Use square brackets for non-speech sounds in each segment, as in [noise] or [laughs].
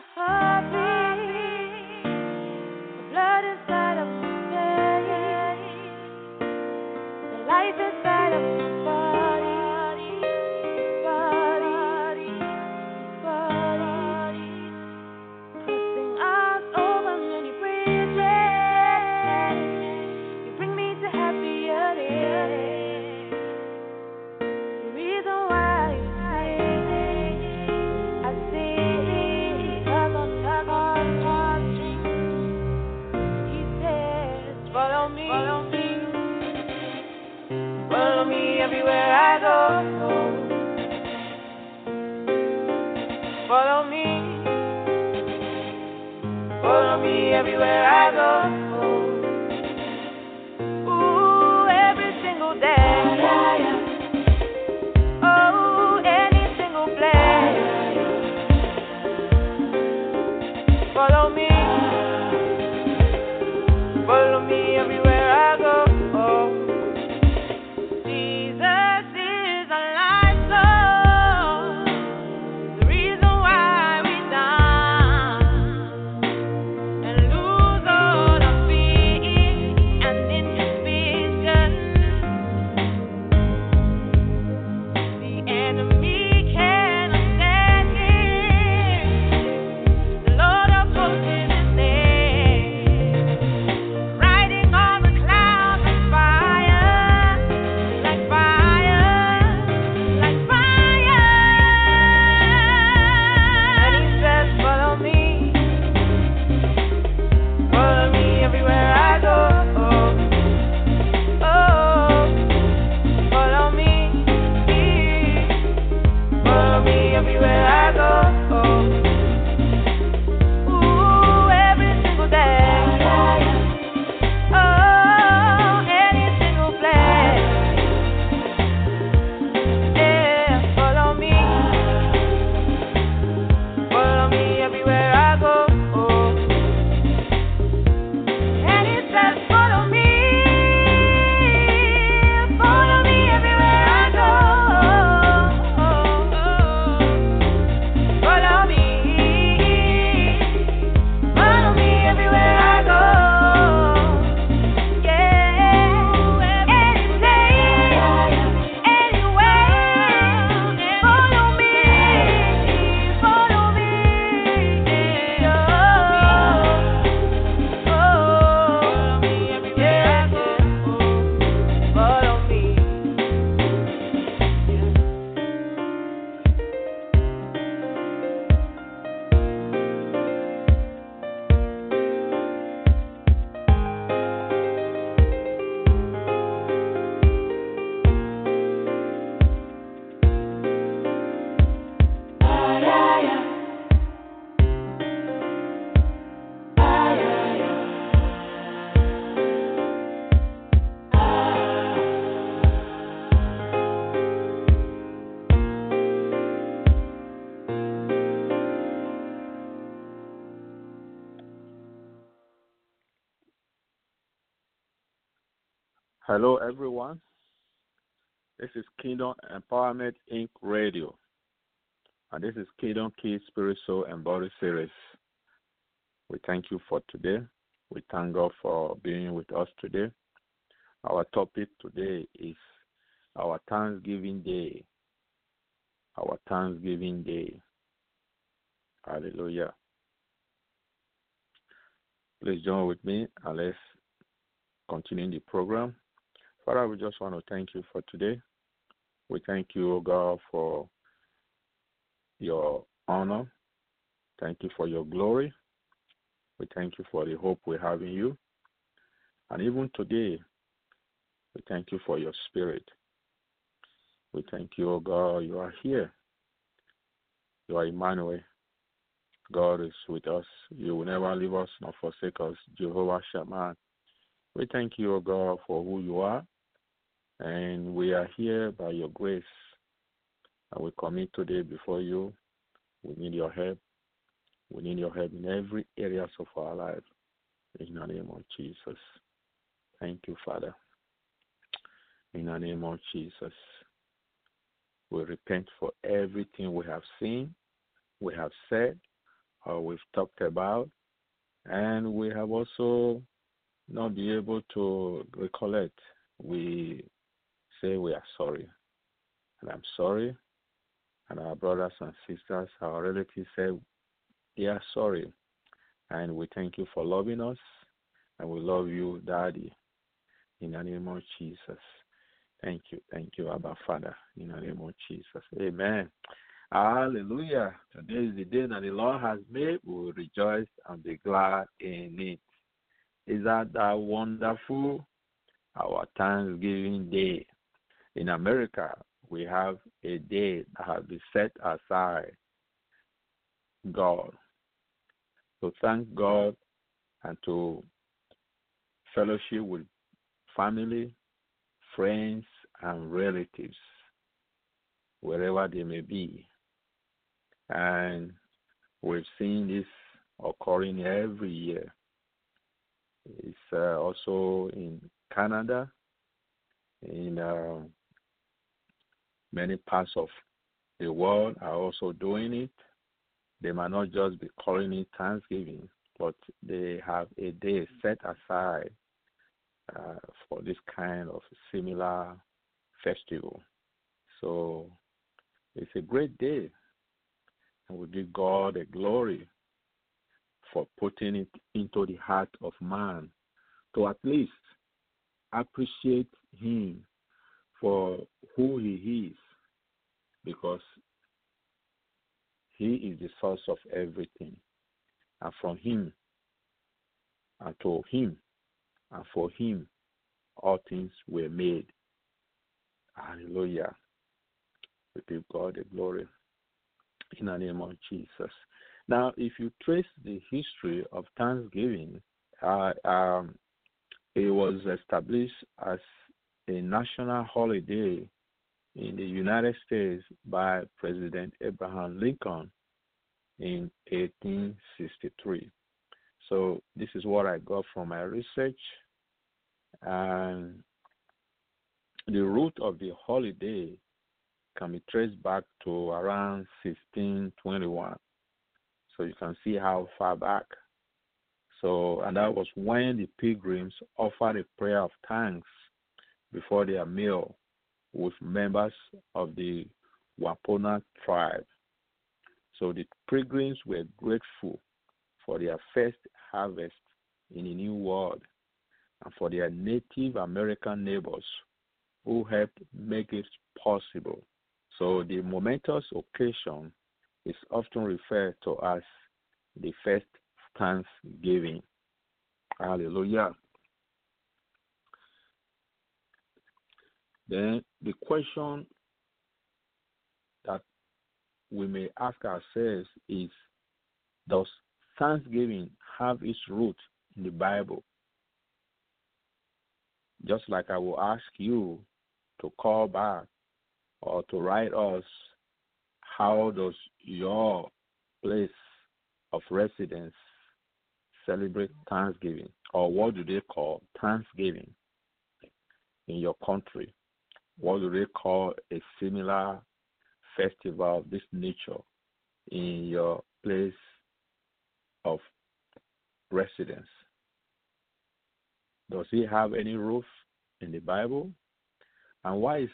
the Hello, everyone. This is Kingdom Empowerment Inc. Radio, and this is Kingdom Key Spirit, Soul, and Body Series. We thank you for today. We thank God for being with us today. Our topic today is our Thanksgiving Day. Our Thanksgiving Day. Hallelujah. Please join with me and let's continue the program. Father, we just want to thank you for today. We thank you, O God, for your honor. Thank you for your glory. We thank you for the hope we have in you. And even today, we thank you for your spirit. We thank you, O God, you are here. You are Emmanuel. God is with us. You will never leave us nor forsake us. Jehovah Shammah. We thank you, O God, for who you are. And we are here by your grace. And we commit today before you. We need your help. We need your help in every areas of our life. In the name of Jesus. Thank you, Father. In the name of Jesus. We repent for everything we have seen, we have said, or we've talked about, and we have also not been able to recollect. We say we are sorry. And I'm sorry. And our brothers and sisters, our relatives say they are sorry. And we thank you for loving us. And we love you, Daddy, in the name of Jesus. Thank you. Thank you, Abba Father, in the name of Jesus. Amen. Hallelujah. Today is the day that the Lord has made. We will rejoice and be glad in it. Is that that wonderful? Our Thanksgiving Day. In America, we have a day that has been set aside. God. To thank God and to fellowship with family, friends, and relatives, wherever they may be. And we've seen this occurring every year. It's uh, also in Canada, in uh, many parts of the world are also doing it. They might not just be calling it Thanksgiving, but they have a day set aside uh, for this kind of similar festival. So it's a great day. And we give God the glory for putting it into the heart of man to at least appreciate him for who he is because he is the source of everything. And from him and to him and for him all things were made. Hallelujah. We give God the glory in the name of Jesus. Now, if you trace the history of Thanksgiving, uh, um, it was established as a national holiday in the United States by President Abraham Lincoln in 1863. So this is what I got from my research. And the root of the holiday can be traced back to around 1621. So you can see how far back. So, and that was when the pilgrims offered a prayer of thanks before their meal with members of the Wampanoag tribe. So the pilgrims were grateful for their first harvest in a new world and for their Native American neighbors who helped make it possible. So the momentous occasion is often referred to as the first Thanksgiving. Hallelujah. Then the question that we may ask ourselves is Does Thanksgiving have its root in the Bible? Just like I will ask you to call back or to write us, how does your place of residence celebrate Thanksgiving? Or what do they call Thanksgiving in your country? What do they call a similar festival of this nature in your place of residence? Does it have any roof in the Bible? And why is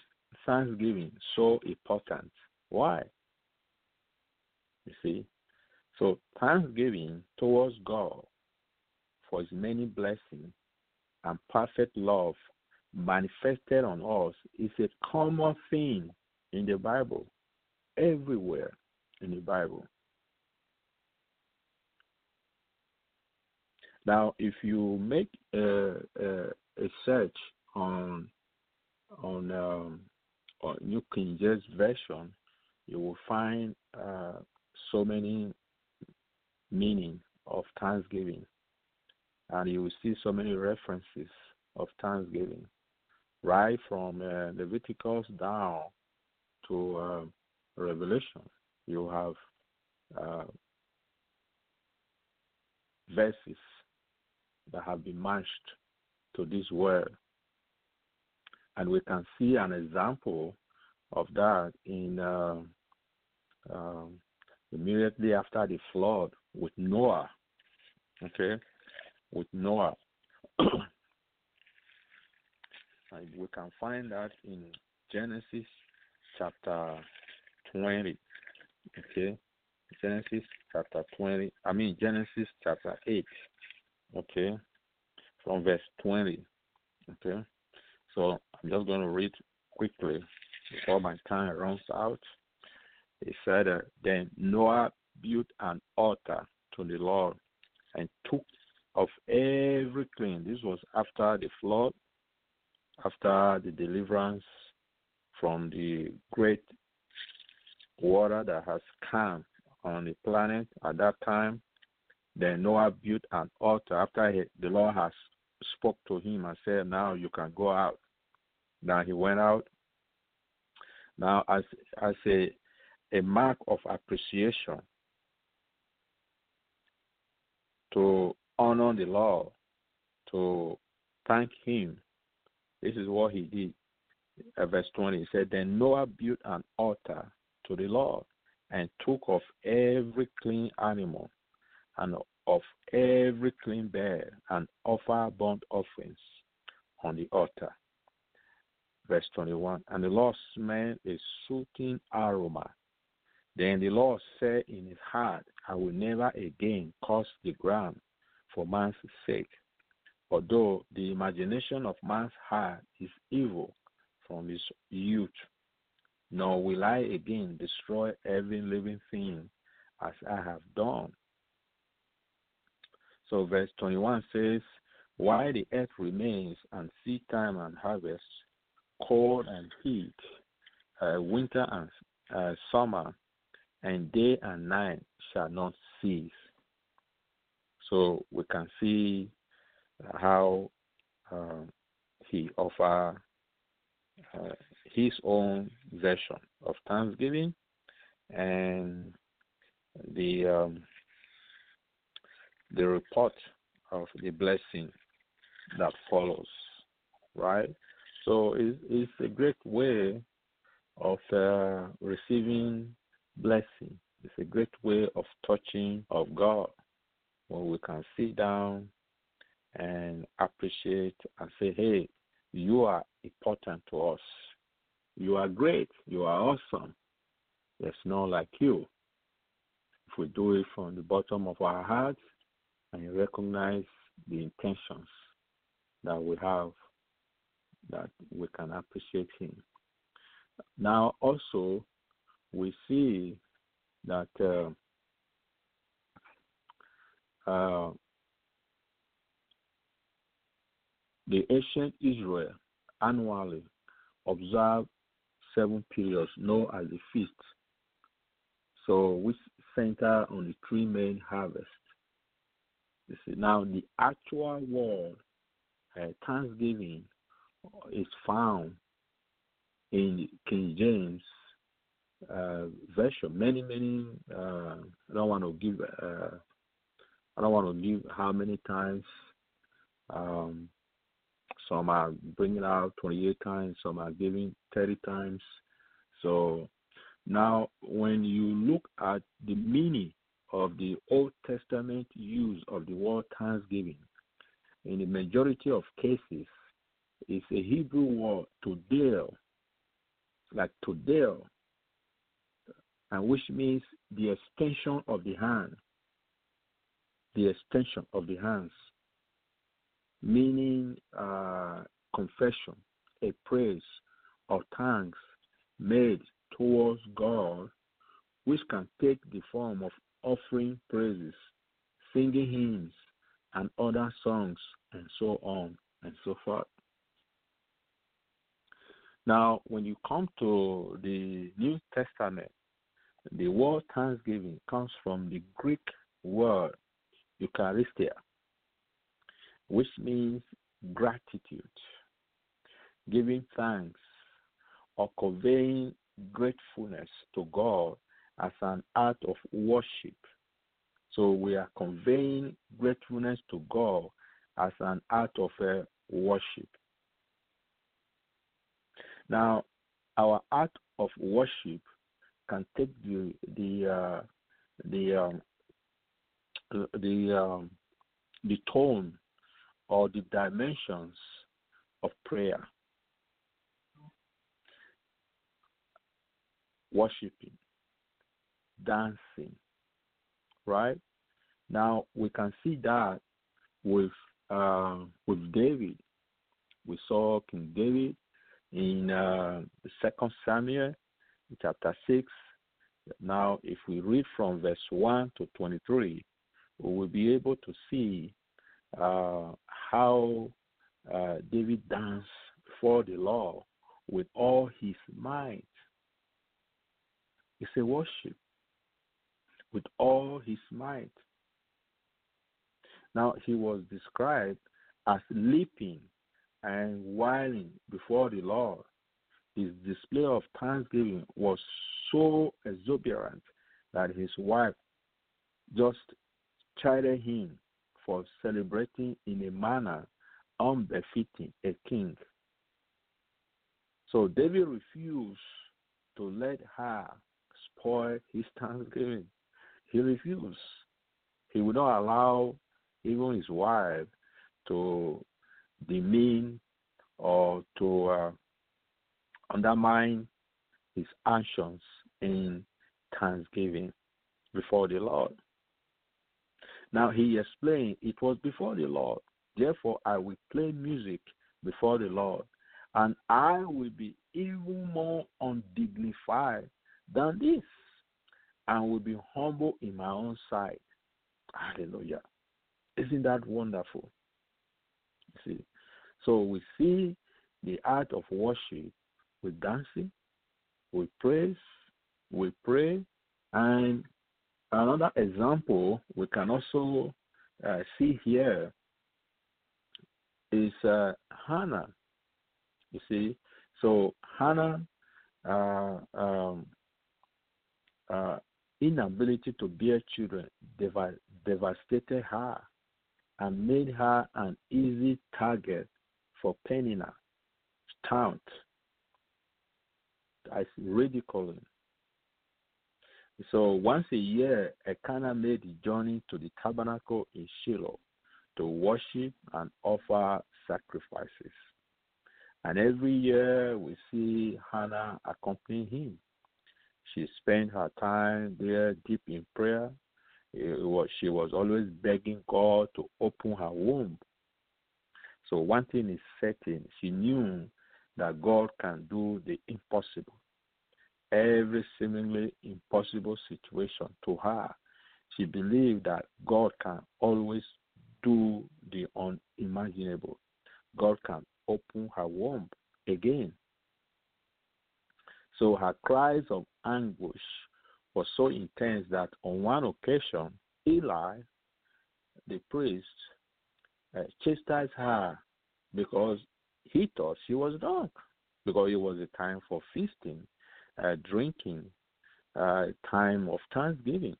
Thanksgiving so important? Why? You see? So, thanksgiving towards God for his many blessings and perfect love manifested on us is a common thing in the Bible, everywhere in the Bible. Now, if you make a, a, a search on on, um, on New King James Version, you will find uh, so many meaning of Thanksgiving, and you will see so many references of Thanksgiving, right from uh, Leviticus down to uh, Revelation. You have uh, verses that have been matched to this word. And we can see an example of that in uh, immediately after the flood with Noah. Okay, with Noah. [clears throat] we can find that in Genesis chapter 20. Okay, Genesis chapter 20. I mean, Genesis chapter 8. Okay, from verse 20. Okay, so I'm just going to read quickly before my time runs out. He said, uh, Then Noah built an altar to the Lord and took of everything. This was after the flood, after the deliverance from the great water that has come on the planet at that time. Then Noah built an altar after he, the Lord has spoke to him and said, "Now you can go out." Now he went out. Now, as as a a mark of appreciation to honor the Lord, to thank Him. This is what he did. Uh, verse 20 he said, Then Noah built an altar to the Lord and took of every clean animal and of every clean bird and offered burnt offerings on the altar. Verse 21 And the Lord smelled a soothing aroma. Then the Lord said in his heart, I will never again curse the ground for man's sake, although the imagination of man's heart is evil from his youth. Nor will I again destroy every living thing as I have done. So, verse 21 says, While the earth remains, and seed time and harvest, cold and heat, uh, winter and uh, summer, and day and night shall not cease. So we can see how uh, he offer uh, his own version of Thanksgiving and the um, the report of the blessing that follows, right? So it's, it's a great way of uh, receiving blessing. It's a great way of touching of God when we can sit down and appreciate and say, hey, you are important to us. You are great. You are awesome. There's no like you. If we do it from the bottom of our hearts and recognize the intentions that we have, that we can appreciate Him. Now, also, we see that uh, uh, the ancient Israel annually observed seven periods known as the feast. So which center on the three main harvests. Now the actual word uh, Thanksgiving is found in King James uh, version. Many, many. Uh, I don't want to give. I don't want to give how many times. Um, some are bringing out 28 times. Some are giving 30 times. So now, when you look at the meaning of the Old Testament use of the word Thanksgiving, in the majority of cases, it's a Hebrew word to deal, like todah, and which means the extension of the hand. The extension of the hands, meaning uh, confession, a praise or thanks made towards God, which can take the form of offering praises, singing hymns, and other songs, and so on and so forth. Now, when you come to the New Testament, the word thanksgiving comes from the Greek word Eucharistia, which means gratitude, giving thanks, or conveying gratefulness to God as an act of worship. So we are conveying gratefulness to God as an act of uh, worship. Now, our act of worship can take the the uh, the um, the um, the tone or the dimensions of prayer. Worshiping, dancing, right? Now we can see that with uh, with David. We saw King David in uh, Second Samuel, chapter six. Now, if we read from verse one to twenty-three, we will be able to see uh, how uh, David danced before the Lord with all his might. It's a worship with all his might. Now, he was described as leaping and whiling before the Lord. His display of thanksgiving was so exuberant that his wife just chided him for celebrating in a manner unbefitting a king. So David refused to let her spoil his thanksgiving. He refused. He would not allow even his wife to demean or to uh, undermine his actions in thanksgiving before the Lord. Now he explained it was before the Lord. Therefore, I will play music before the Lord, and I will be even more undignified than this, and will be humble in my own sight. Hallelujah. Isn't that wonderful? See, so we see the art of worship with dancing, with praise, we pray, and another example we can also uh, see here is uh, Hannah. You see, so Hannah, uh, um, uh, inability to bear children dev- devastated her and made her an easy target for Peninnah, taunt, as ridiculing. So once a year, Elkanah made the journey to the tabernacle in Shiloh to worship and offer sacrifices. And every year we see Hannah accompanying him. She spent her time there deep in prayer. Was, she was always begging God to open her womb. So one thing is certain, she knew that God can do the impossible every seemingly impossible situation to her. She believed that God can always do the unimaginable. God can open her womb again. So her cries of anguish were so intense that on one occasion, Eli, the priest, uh, chastised her because he thought she was drunk, because it was a time for feasting uh, drinking uh, time of thanksgiving.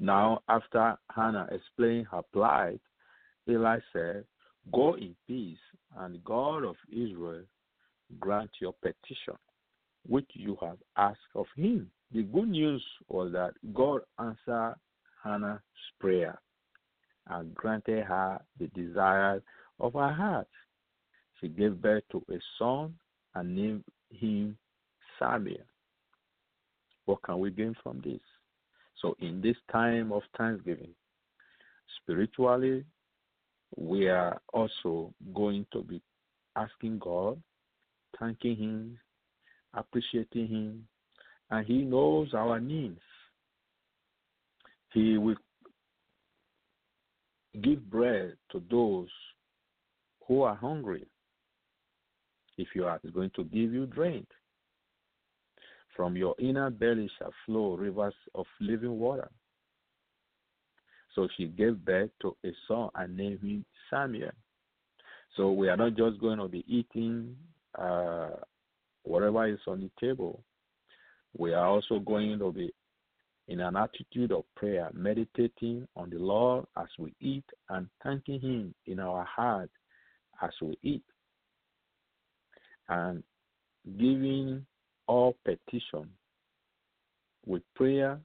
Now, after Hannah explained her plight, Eli said, Go in peace, and God of Israel grant your petition, which you have asked of him. The good news was that God answered Hannah's prayer and granted her the desire of her heart. She gave birth to a son and named him Samuel. What can we gain from this? So, in this time of thanksgiving, spiritually, we are also going to be asking God, thanking Him, appreciating Him, and He knows our needs. He will give bread to those who are hungry. If you are going to give you drink, from your inner belly shall flow rivers of living water. So she gave birth to a son and named him Samuel. So we are not just going to be eating uh, whatever is on the table. We are also going to be in an attitude of prayer, meditating on the Lord as we eat and thanking Him in our heart as we eat. And giving all petition with prayer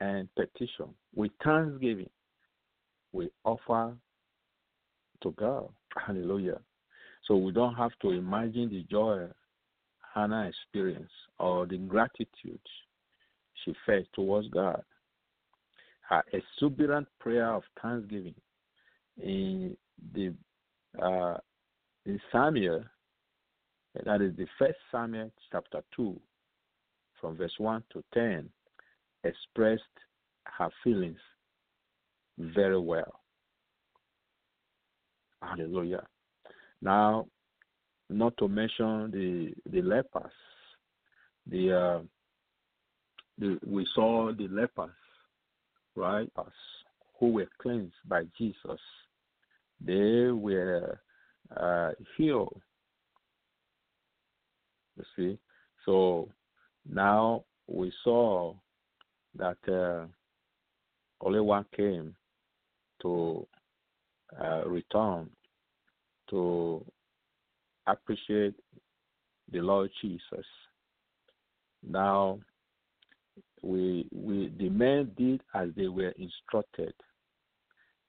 and petition. With thanksgiving, we offer to God. Hallelujah. So we don't have to imagine the joy Hannah experienced or the gratitude she felt towards God. Her exuberant prayer of thanksgiving in the uh, in Samuel, that is the first Samuel chapter two, from verse one to ten, expressed her feelings very well. Hallelujah. Now, not to mention the the lepers, the, uh, the we saw the lepers, right, us who were cleansed by Jesus. They were uh, healed. You see, so now we saw that uh, only one came to uh, return to appreciate the Lord Jesus. Now, we we the men did as they were instructed,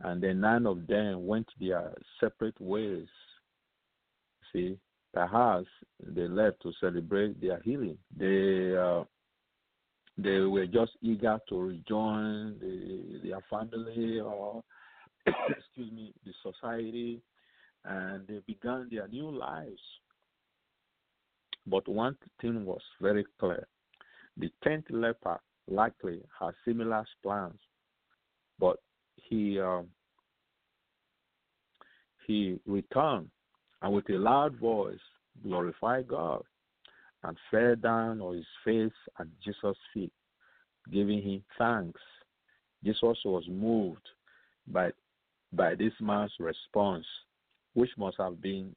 and then nine of them went their separate ways. See, perhaps they left to celebrate their healing. They uh, they were just eager to rejoin the, their family or [coughs] excuse me the society and they began their new lives. But one thing was very clear the tenth leper likely had similar plans, but he um, he returned and with a loud voice glorified God and fell down on his face at Jesus' feet, giving him thanks. Jesus was moved by by this man's response which must have been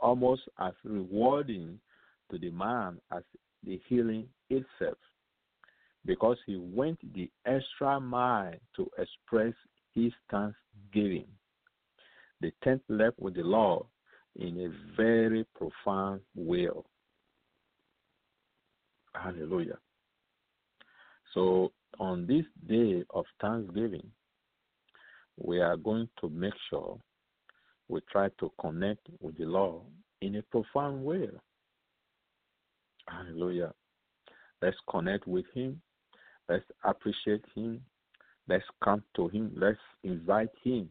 almost as rewarding to the man as the healing itself, because he went the extra mile to express his thanksgiving. The tenth left with the Lord in a very profound way. Hallelujah. So, on this day of Thanksgiving, we are going to make sure we try to connect with the Lord in a profound way. Hallelujah. Let's connect with Him. Let's appreciate Him. Let's come to Him. Let's invite Him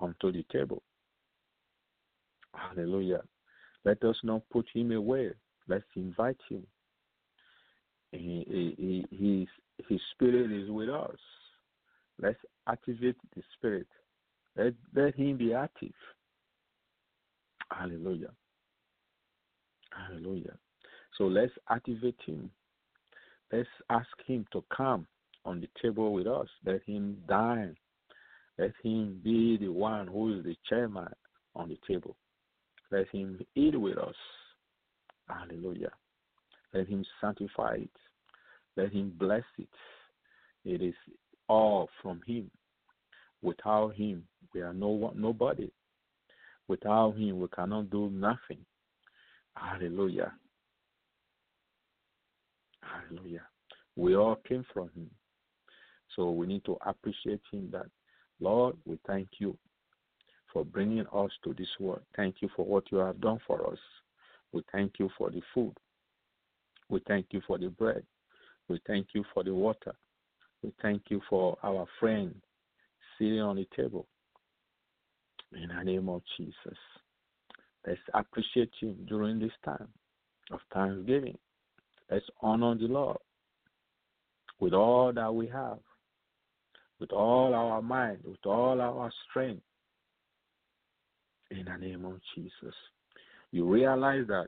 onto the table. Hallelujah. Let us not put Him away. Let's invite Him. He, he, he, his, his Spirit is with us. Let's activate the Spirit. Let, let Him be active. Hallelujah. Hallelujah. So let's activate him. Let's ask him to come on the table with us. Let him dine. Let him be the one who is the chairman on the table. Let him eat with us. Hallelujah. Let him sanctify it. Let him bless it. It is all from him. Without him, we are no nobody. Without Him, we cannot do nothing. Hallelujah. Hallelujah. We all came from Him. So we need to appreciate Him that, Lord, we thank you for bringing us to this world. Thank you for what you have done for us. We thank you for the food. We thank you for the bread. We thank you for the water. We thank you for our friend sitting on the table. In the name of Jesus. Let's appreciate Him during this time of thanksgiving. Let's honor the Lord with all that we have, with all our mind, with all our strength. In the name of Jesus. You realize that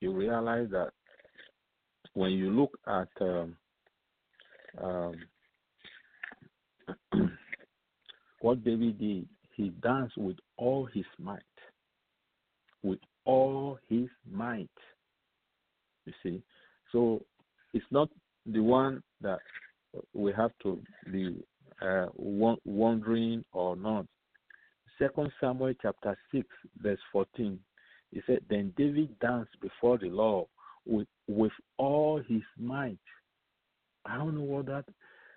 you realize that when you look at um, um, [clears throat] what David did he danced with all his might. With all his might. You see? So it's not the one that we have to be uh, wondering or not. Second Samuel chapter 6, verse 14. He said, Then David danced before the Lord with, with all his might. I don't know what that.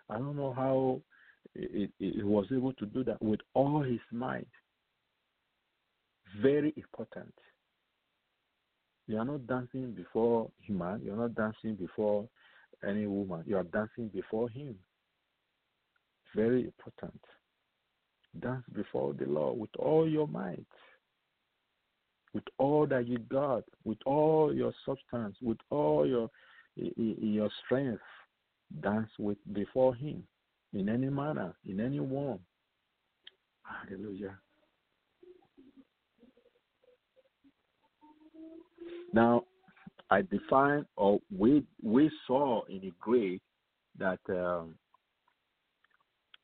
I don't know how he was able to do that with all his might. Very important. You are not dancing before human. You are not dancing before any woman. You are dancing before him. Very important. Dance before the Lord with all your might, with all that you got, with all your substance, with all your your strength. Dance with before Him in any manner, in any form. Hallelujah. Now, I define or we we saw in the Greek that um,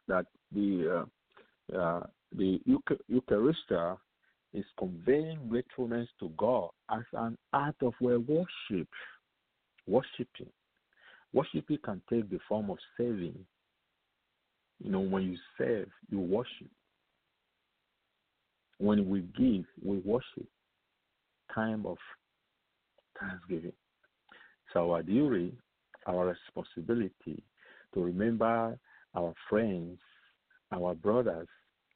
that the uh, uh, the Eucharistia is conveying gratefulness to God as an act of worship, worshiping. Worshiping can take the form of serving. You know, when you serve, you worship. When we give, we worship. Time of thanksgiving. So our duty, our responsibility to remember our friends, our brothers,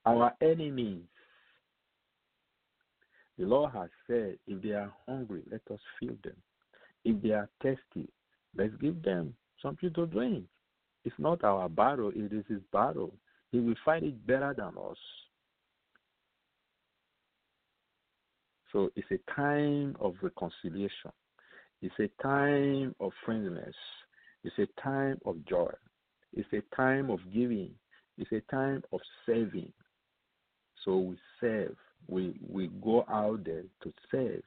our enemies. The Lord has said, if they are hungry, let us feed them. If they are thirsty, let's give them something to drink. It's not our battle, it is his battle. He will fight it better than us. So it's a time of reconciliation. It's a time of friendliness. It's a time of joy. It's a time of giving. It's a time of serving. So we serve. We we go out there to serve.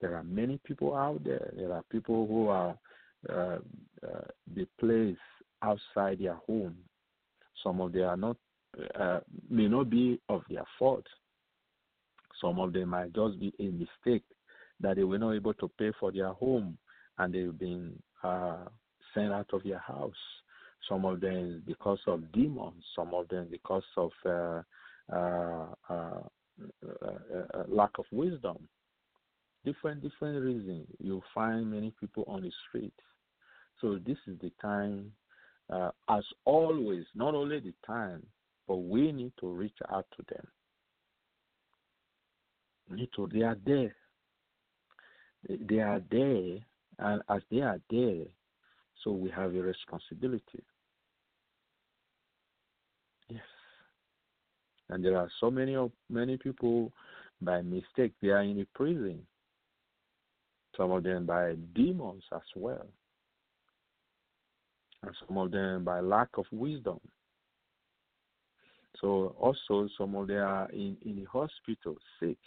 There are many people out there. There are people who are uh, uh, the place outside their home. Some of them are not uh, may not be of their fault. Some of them might just be a mistake that they were not able to pay for their home and they've been uh, sent out of their house. Some of them because of demons. Some of them because of uh, uh, uh, uh lack of wisdom. Different different reasons. You find many people on the street. So this is the time, uh, as always. Not only the time, but we need to reach out to them. Need to. They are there. They are there, and as they are there, so we have a responsibility. Yes. And there are so many of many people by mistake they are in a prison. Some of them by demons as well. And some of them by lack of wisdom. So also some of them are in, in the hospital sick.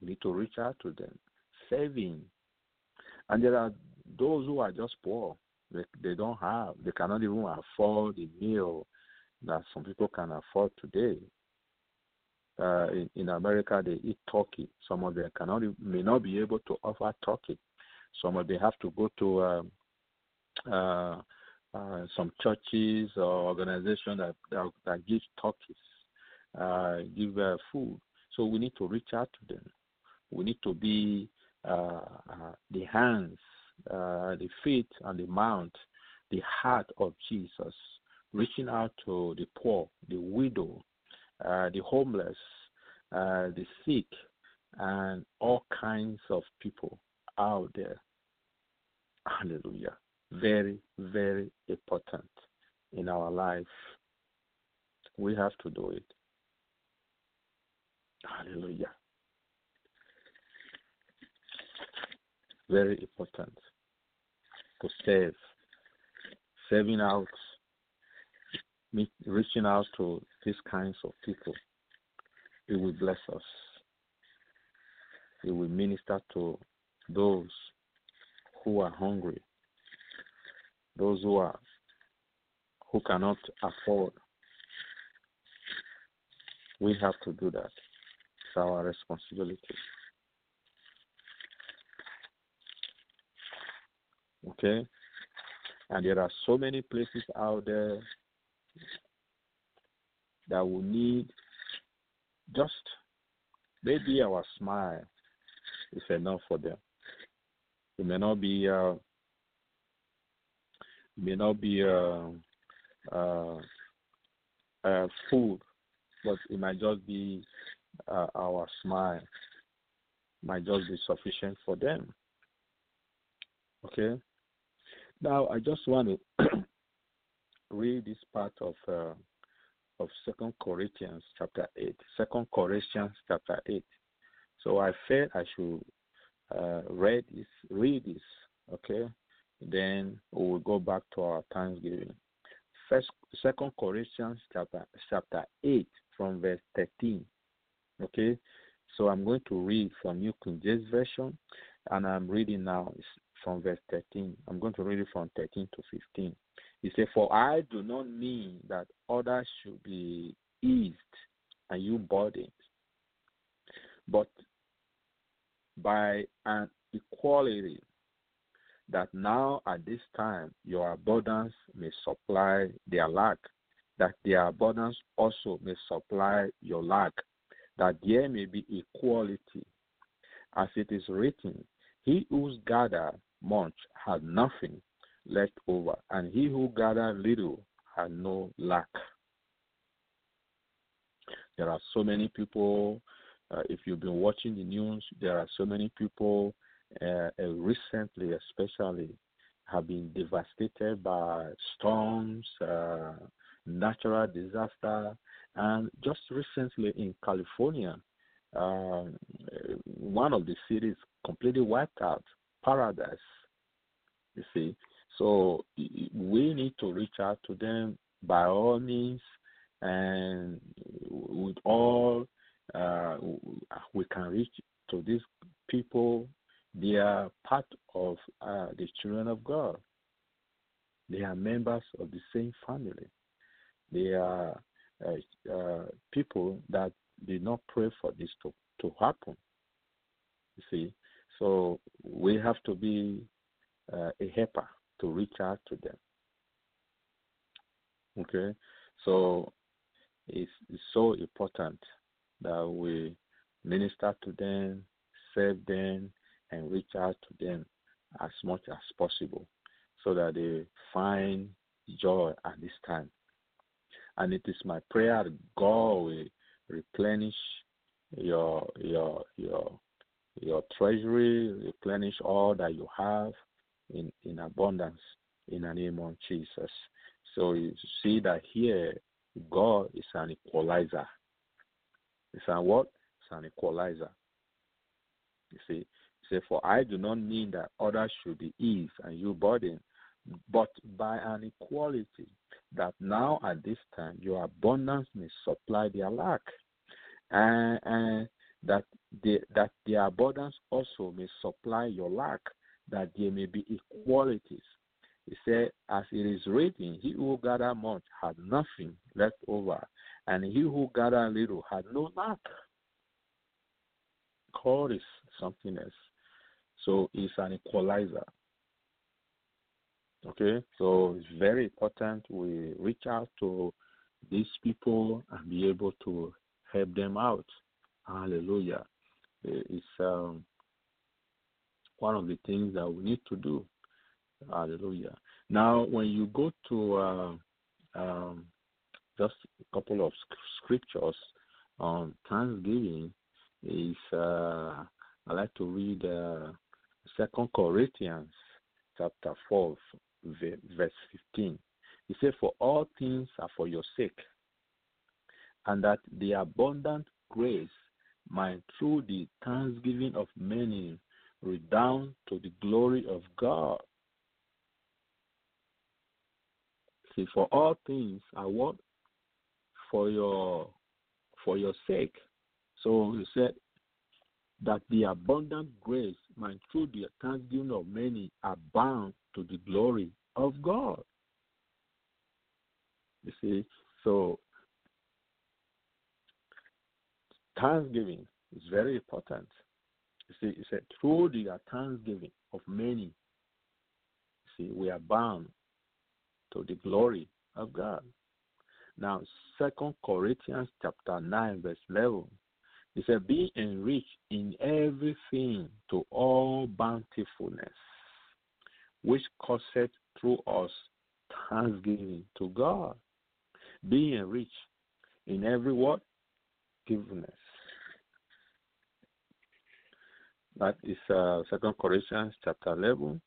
We need to reach out to them. Saving. And there are those who are just poor. They, they don't have, they cannot even afford the meal that some people can afford today. Uh, in, in, America, they eat turkey. Some of them cannot, may not be able to offer turkey. Some of them have to go to um, uh, uh, some churches or organizations that, that, that give turkeys, uh, give uh, food. So we need to reach out to them. We need to be uh, the hands uh, the feet and the mount, the heart of Jesus, reaching out to the poor, the widow, uh, the homeless, uh, the sick, and all kinds of people out there. Hallelujah. Very, very important in our life. We have to do it. Hallelujah. Very important to serve, serving out, reaching out to these kinds of people. It will bless us. It will minister to those who are hungry, those who are who cannot afford. We have to do that. It's our responsibility. Okay? And there are so many places out there that will need just maybe our smile is enough for them. It may not be uh, may not be uh, uh, uh, food, but it might just be uh, our smile, might just be sufficient for them. Okay. Now I just want to [clears throat] read this part of uh, of Second Corinthians chapter eight. Second Corinthians chapter eight. So I felt I should uh, read this, read this. Okay. Then we will go back to our Thanksgiving. First, Second Corinthians chapter chapter eight from verse thirteen. Okay, so I'm going to read from New King James Version, and I'm reading now from verse 13. I'm going to read it from 13 to 15. He said, For I do not mean that others should be eased and you burdened, but by an equality that now at this time your abundance may supply their lack, that their abundance also may supply your lack, that there may be equality. As it is written, he who's gathered much had nothing left over, and he who gathered little had no lack. There are so many people, uh, if you've been watching the news, there are so many people uh, uh, recently, especially, have been devastated by storms, uh, natural disaster, and just recently in California, um, one of the cities completely wiped out, Paradise. You see, so we need to reach out to them by all means, and with all uh, we can reach to these people they are part of uh, the children of God. They are members of the same family. They are uh, uh, people that did not pray for this to, to happen. You see, so we have to be uh, a helper to reach out to them. Okay, so it's, it's so important that we minister to them, serve them, and reach out to them as much as possible so that they find joy at this time. And it is my prayer that God will replenish your your your your treasury, replenish all that you have in, in abundance in the name of Jesus. So you see that here God is an equalizer. It's an what? It's an equalizer. You see, Say, For I do not mean that others should be eased and you burdened, but by an equality, that now at this time your abundance may supply their lack, and, and that that their abundance also may supply your lack, that there may be equalities. He said, as it is written, he who gathered much had nothing left over, and he who gathered little had no lack. God is something else. So it's an equalizer. Okay, so it's very important we reach out to these people and be able to help them out. Hallelujah. It's um, one of the things that we need to do. Hallelujah. Now, when you go to uh, um, just a couple of scriptures on Thanksgiving, is uh, I like to read uh, Second Corinthians chapter 4, verse 15. He said, For all things are for your sake, and that the abundant grace might through the thanksgiving of many redound to the glory of God. See, for all things are what? For your for your sake. So he said, that the abundant grace might through the thanksgiving of many abound to the glory of God. You see, so thanksgiving is very important. You see, it said through the thanksgiving of many, see, we are bound to the glory of God. Now, Second Corinthians chapter nine, verse eleven he said, Be enriched in everything to all bountifulness, which causeth through us thanksgiving to God, being rich in every what? Giveness. That is uh, Second Corinthians chapter eleven.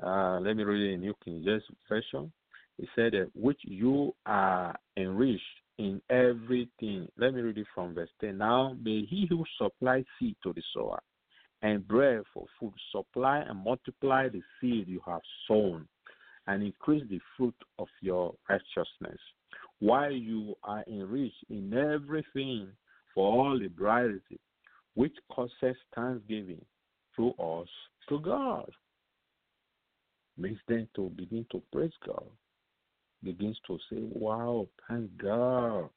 Uh, let me read it in New King James Version. It said which you are enriched in everything. Let me read it from verse 10. Now may he who supplies seed to the sower and bread for food supply and multiply the seed you have sown and increase the fruit of your righteousness, while you are enriched in everything for all the liberality, which causes thanksgiving through us to God. Makes them to begin to praise God. Begins to say, Wow, thank God.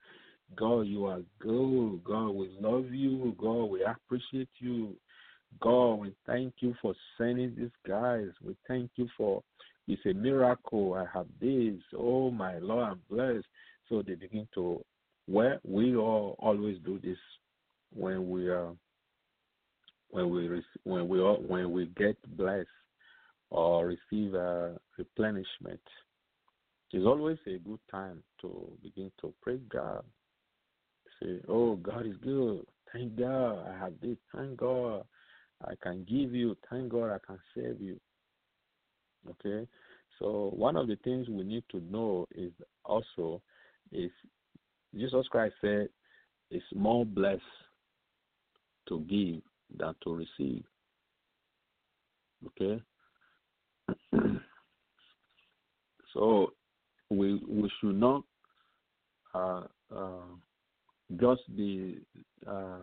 God, you are good. God, we love you. God, we appreciate you. God, we thank you for sending these guys. We thank you for it's a miracle. I have this. Oh my Lord, I'm blessed. So they begin to well, we all always do this when we are when we when we when we get blessed or receive a replenishment. It's always a good time to begin to praise God. Say, "Oh, God is good. Thank God. I have this. Thank God. I can give you. Thank God. I can save you." Okay, so one of the things we need to know is also is Jesus Christ said it's more blessed to give than to receive. Okay, [clears throat] so we we should not uh, uh, just be uh,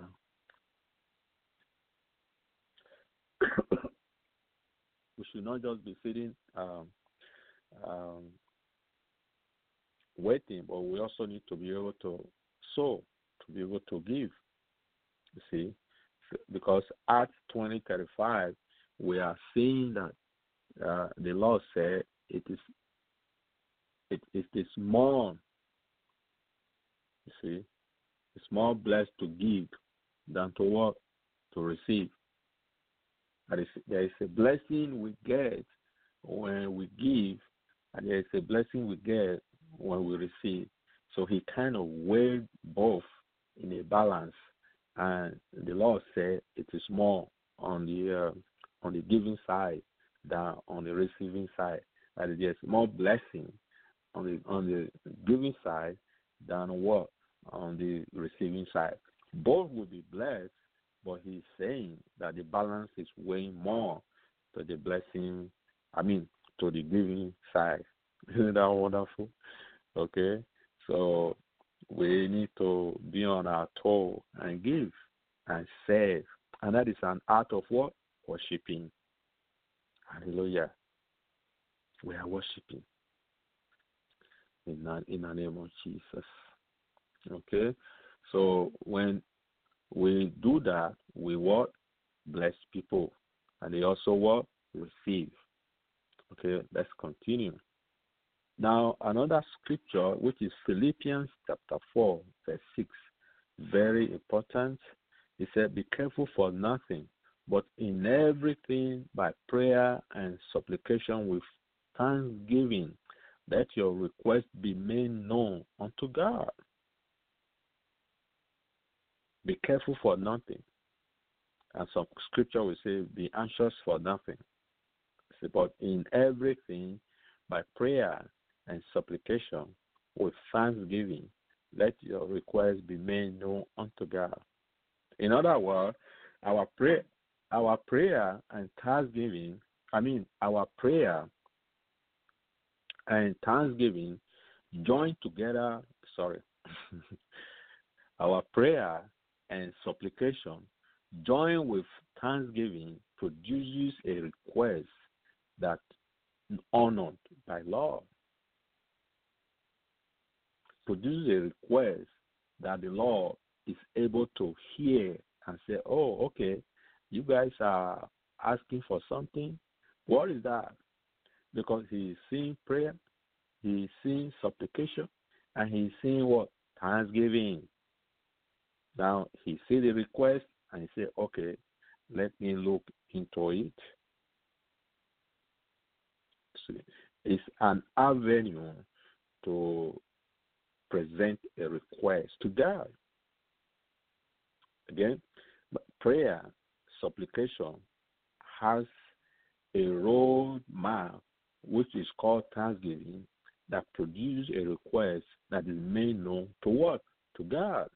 [coughs] we should not just be sitting um, um, waiting, but we also need to be able to sow, to be able to give. You see, because Acts twenty thirty five, we are seeing that uh, the Lord said it is it, it is more. You see, it's more blessed to give than to work to receive. There is, there is a blessing we get when we give, and there is a blessing we get when we receive. So he kind of weighed both in a balance, and the Lord said it is more on the uh, on the giving side than on the receiving side. That is, there's more blessing on the on the giving side than what on the receiving side. Both will be blessed, but he's saying that the balance is weighing more to the blessing. I mean, to the giving side. [laughs] Isn't that wonderful? Okay, so we need to be on our toe and give and serve, and that is an art of what worshiping. Hallelujah. We are worshiping in the, in the name of Jesus. Okay? So when we do that, we what? Bless people. And they also what? Receive. Okay, let's continue. Now, another scripture, which is Philippians chapter 4, verse 6, very important. He said, Be careful for nothing, but in everything by prayer and supplication with thanksgiving, let your request be made known unto God. Be careful for nothing. And some scripture will say, Be anxious for nothing. But in everything, by prayer and supplication, with thanksgiving, let your request be made known unto God. In other words, our prayer, our prayer and thanksgiving, I mean, our prayer and thanksgiving joined together. Sorry, [laughs] our prayer and supplication joined with thanksgiving produces a request that honored by law produces a request that the Lord is able to hear and say, oh, okay, you guys are asking for something. What is that? Because he is seeing prayer, he is seeing supplication, and he is seeing what? Thanksgiving. Now he see the request and he say, okay, let me look into it. See, is an avenue to present a request to God. Again, prayer, supplication has a road map which is called thanksgiving that produces a request that is made known to what? To God.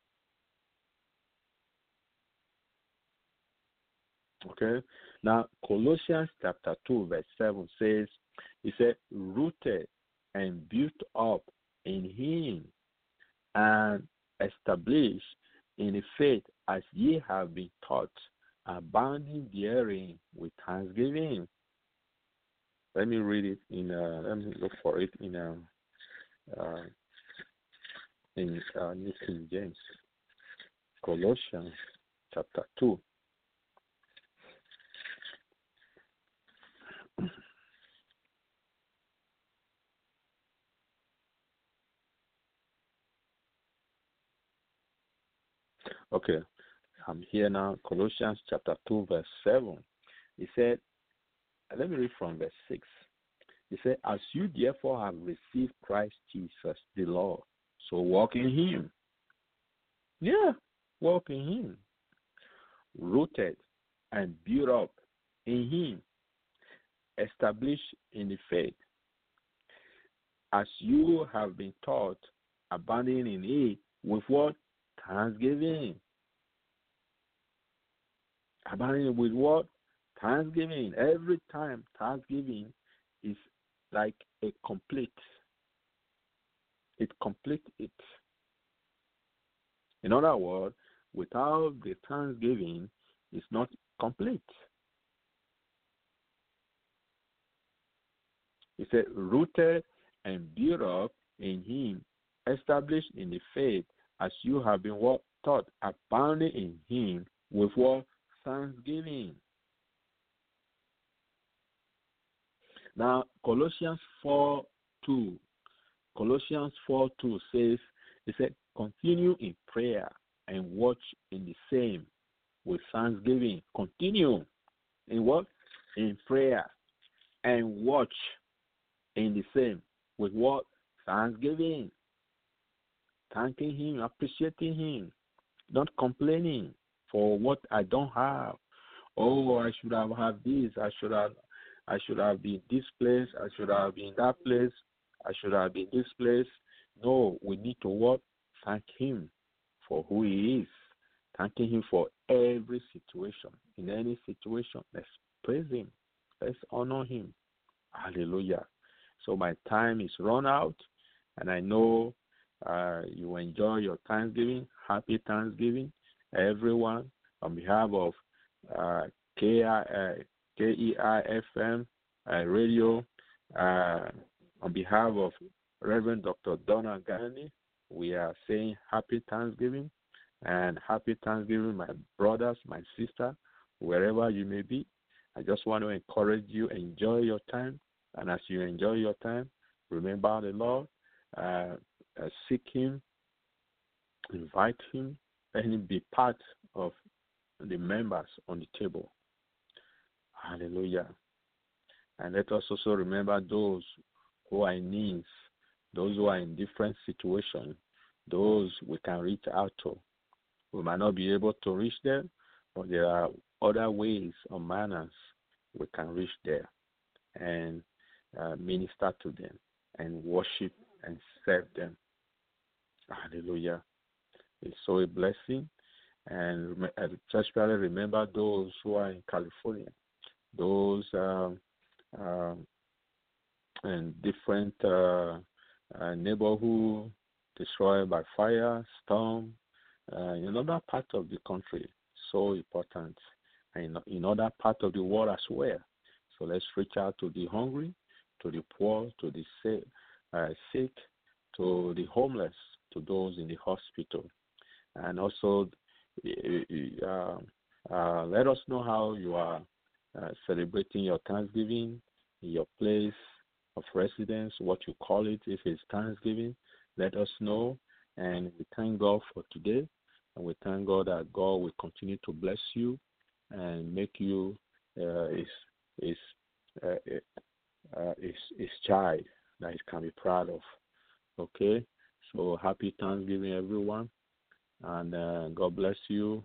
Okay? Now, Colossians chapter 2, verse 7 says, He said, rooted and built up in Him and established in the faith as ye have been taught, abounding therein with thanksgiving. Let me read it in. Uh, let me look for it in. Uh, uh, in uh, New King James, Colossians chapter two. Okay, I'm here now. Colossians chapter 2, verse 7. He said, let me read from verse 6. He said, As you therefore have received Christ Jesus the Lord, so walk in him. Yeah, walk in him. Rooted and built up in him, established in the faith. As you have been taught, abandoning it with what? Thanksgiving. Abandoning with what? Thanksgiving. Every time Thanksgiving is like a complete. It complete it. In other words, without the Thanksgiving, it's not complete. He said, rooted and built up in Him, established in the faith, as you have been what, taught, abounding in Him with what thanksgiving. Now, Colossians 4 2. Colossians 4 2 says, He said, continue in prayer and watch in the same with thanksgiving. Continue in what? In prayer and watch in the same with what? Thanksgiving. Thanking Him, appreciating Him, not complaining for what I don't have. Oh, I should have had this. I should have I should have been this place. I should have been that place. I should have been this place. No, we need to what? Thank Him for who He is. Thanking Him for every situation. In any situation, let's praise Him. Let's honor Him. Hallelujah. So my time is run out, and I know uh, you enjoy your Thanksgiving. Happy Thanksgiving, everyone. On behalf of uh, KEIFM uh, Radio, uh, on behalf of Reverend Dr. Donna Gani, we are saying happy Thanksgiving and happy Thanksgiving, my brothers, my sister, wherever you may be. I just want to encourage you, enjoy your time. And as you enjoy your time, remember the Lord, uh, uh, seek Him, invite Him, Him be part of the members on the table. Hallelujah. And let us also remember those who are in needs, those who are in different situations, those we can reach out to. We might not be able to reach them, but there are other ways or manners we can reach there and uh, minister to them and worship and serve them. Hallelujah. It's so a blessing. And especially remember those who are in California, those um, um, in different uh, uh, neighborhood destroyed by fire, storm, uh, in other part of the country. So important. And in, in other part of the world as well. So let's reach out to the hungry, to the poor, to the sick, uh, sick to the homeless, to those in the hospital. And also, uh, uh, let us know how you are uh, celebrating your Thanksgiving in your place of residence, what you call it, if it's Thanksgiving. Let us know. And we thank God for today. And we thank God that God will continue to bless you and make you uh, is is uh, uh, his his child that he can be proud of. Okay, so happy Thanksgiving, everyone, and uh, God bless you.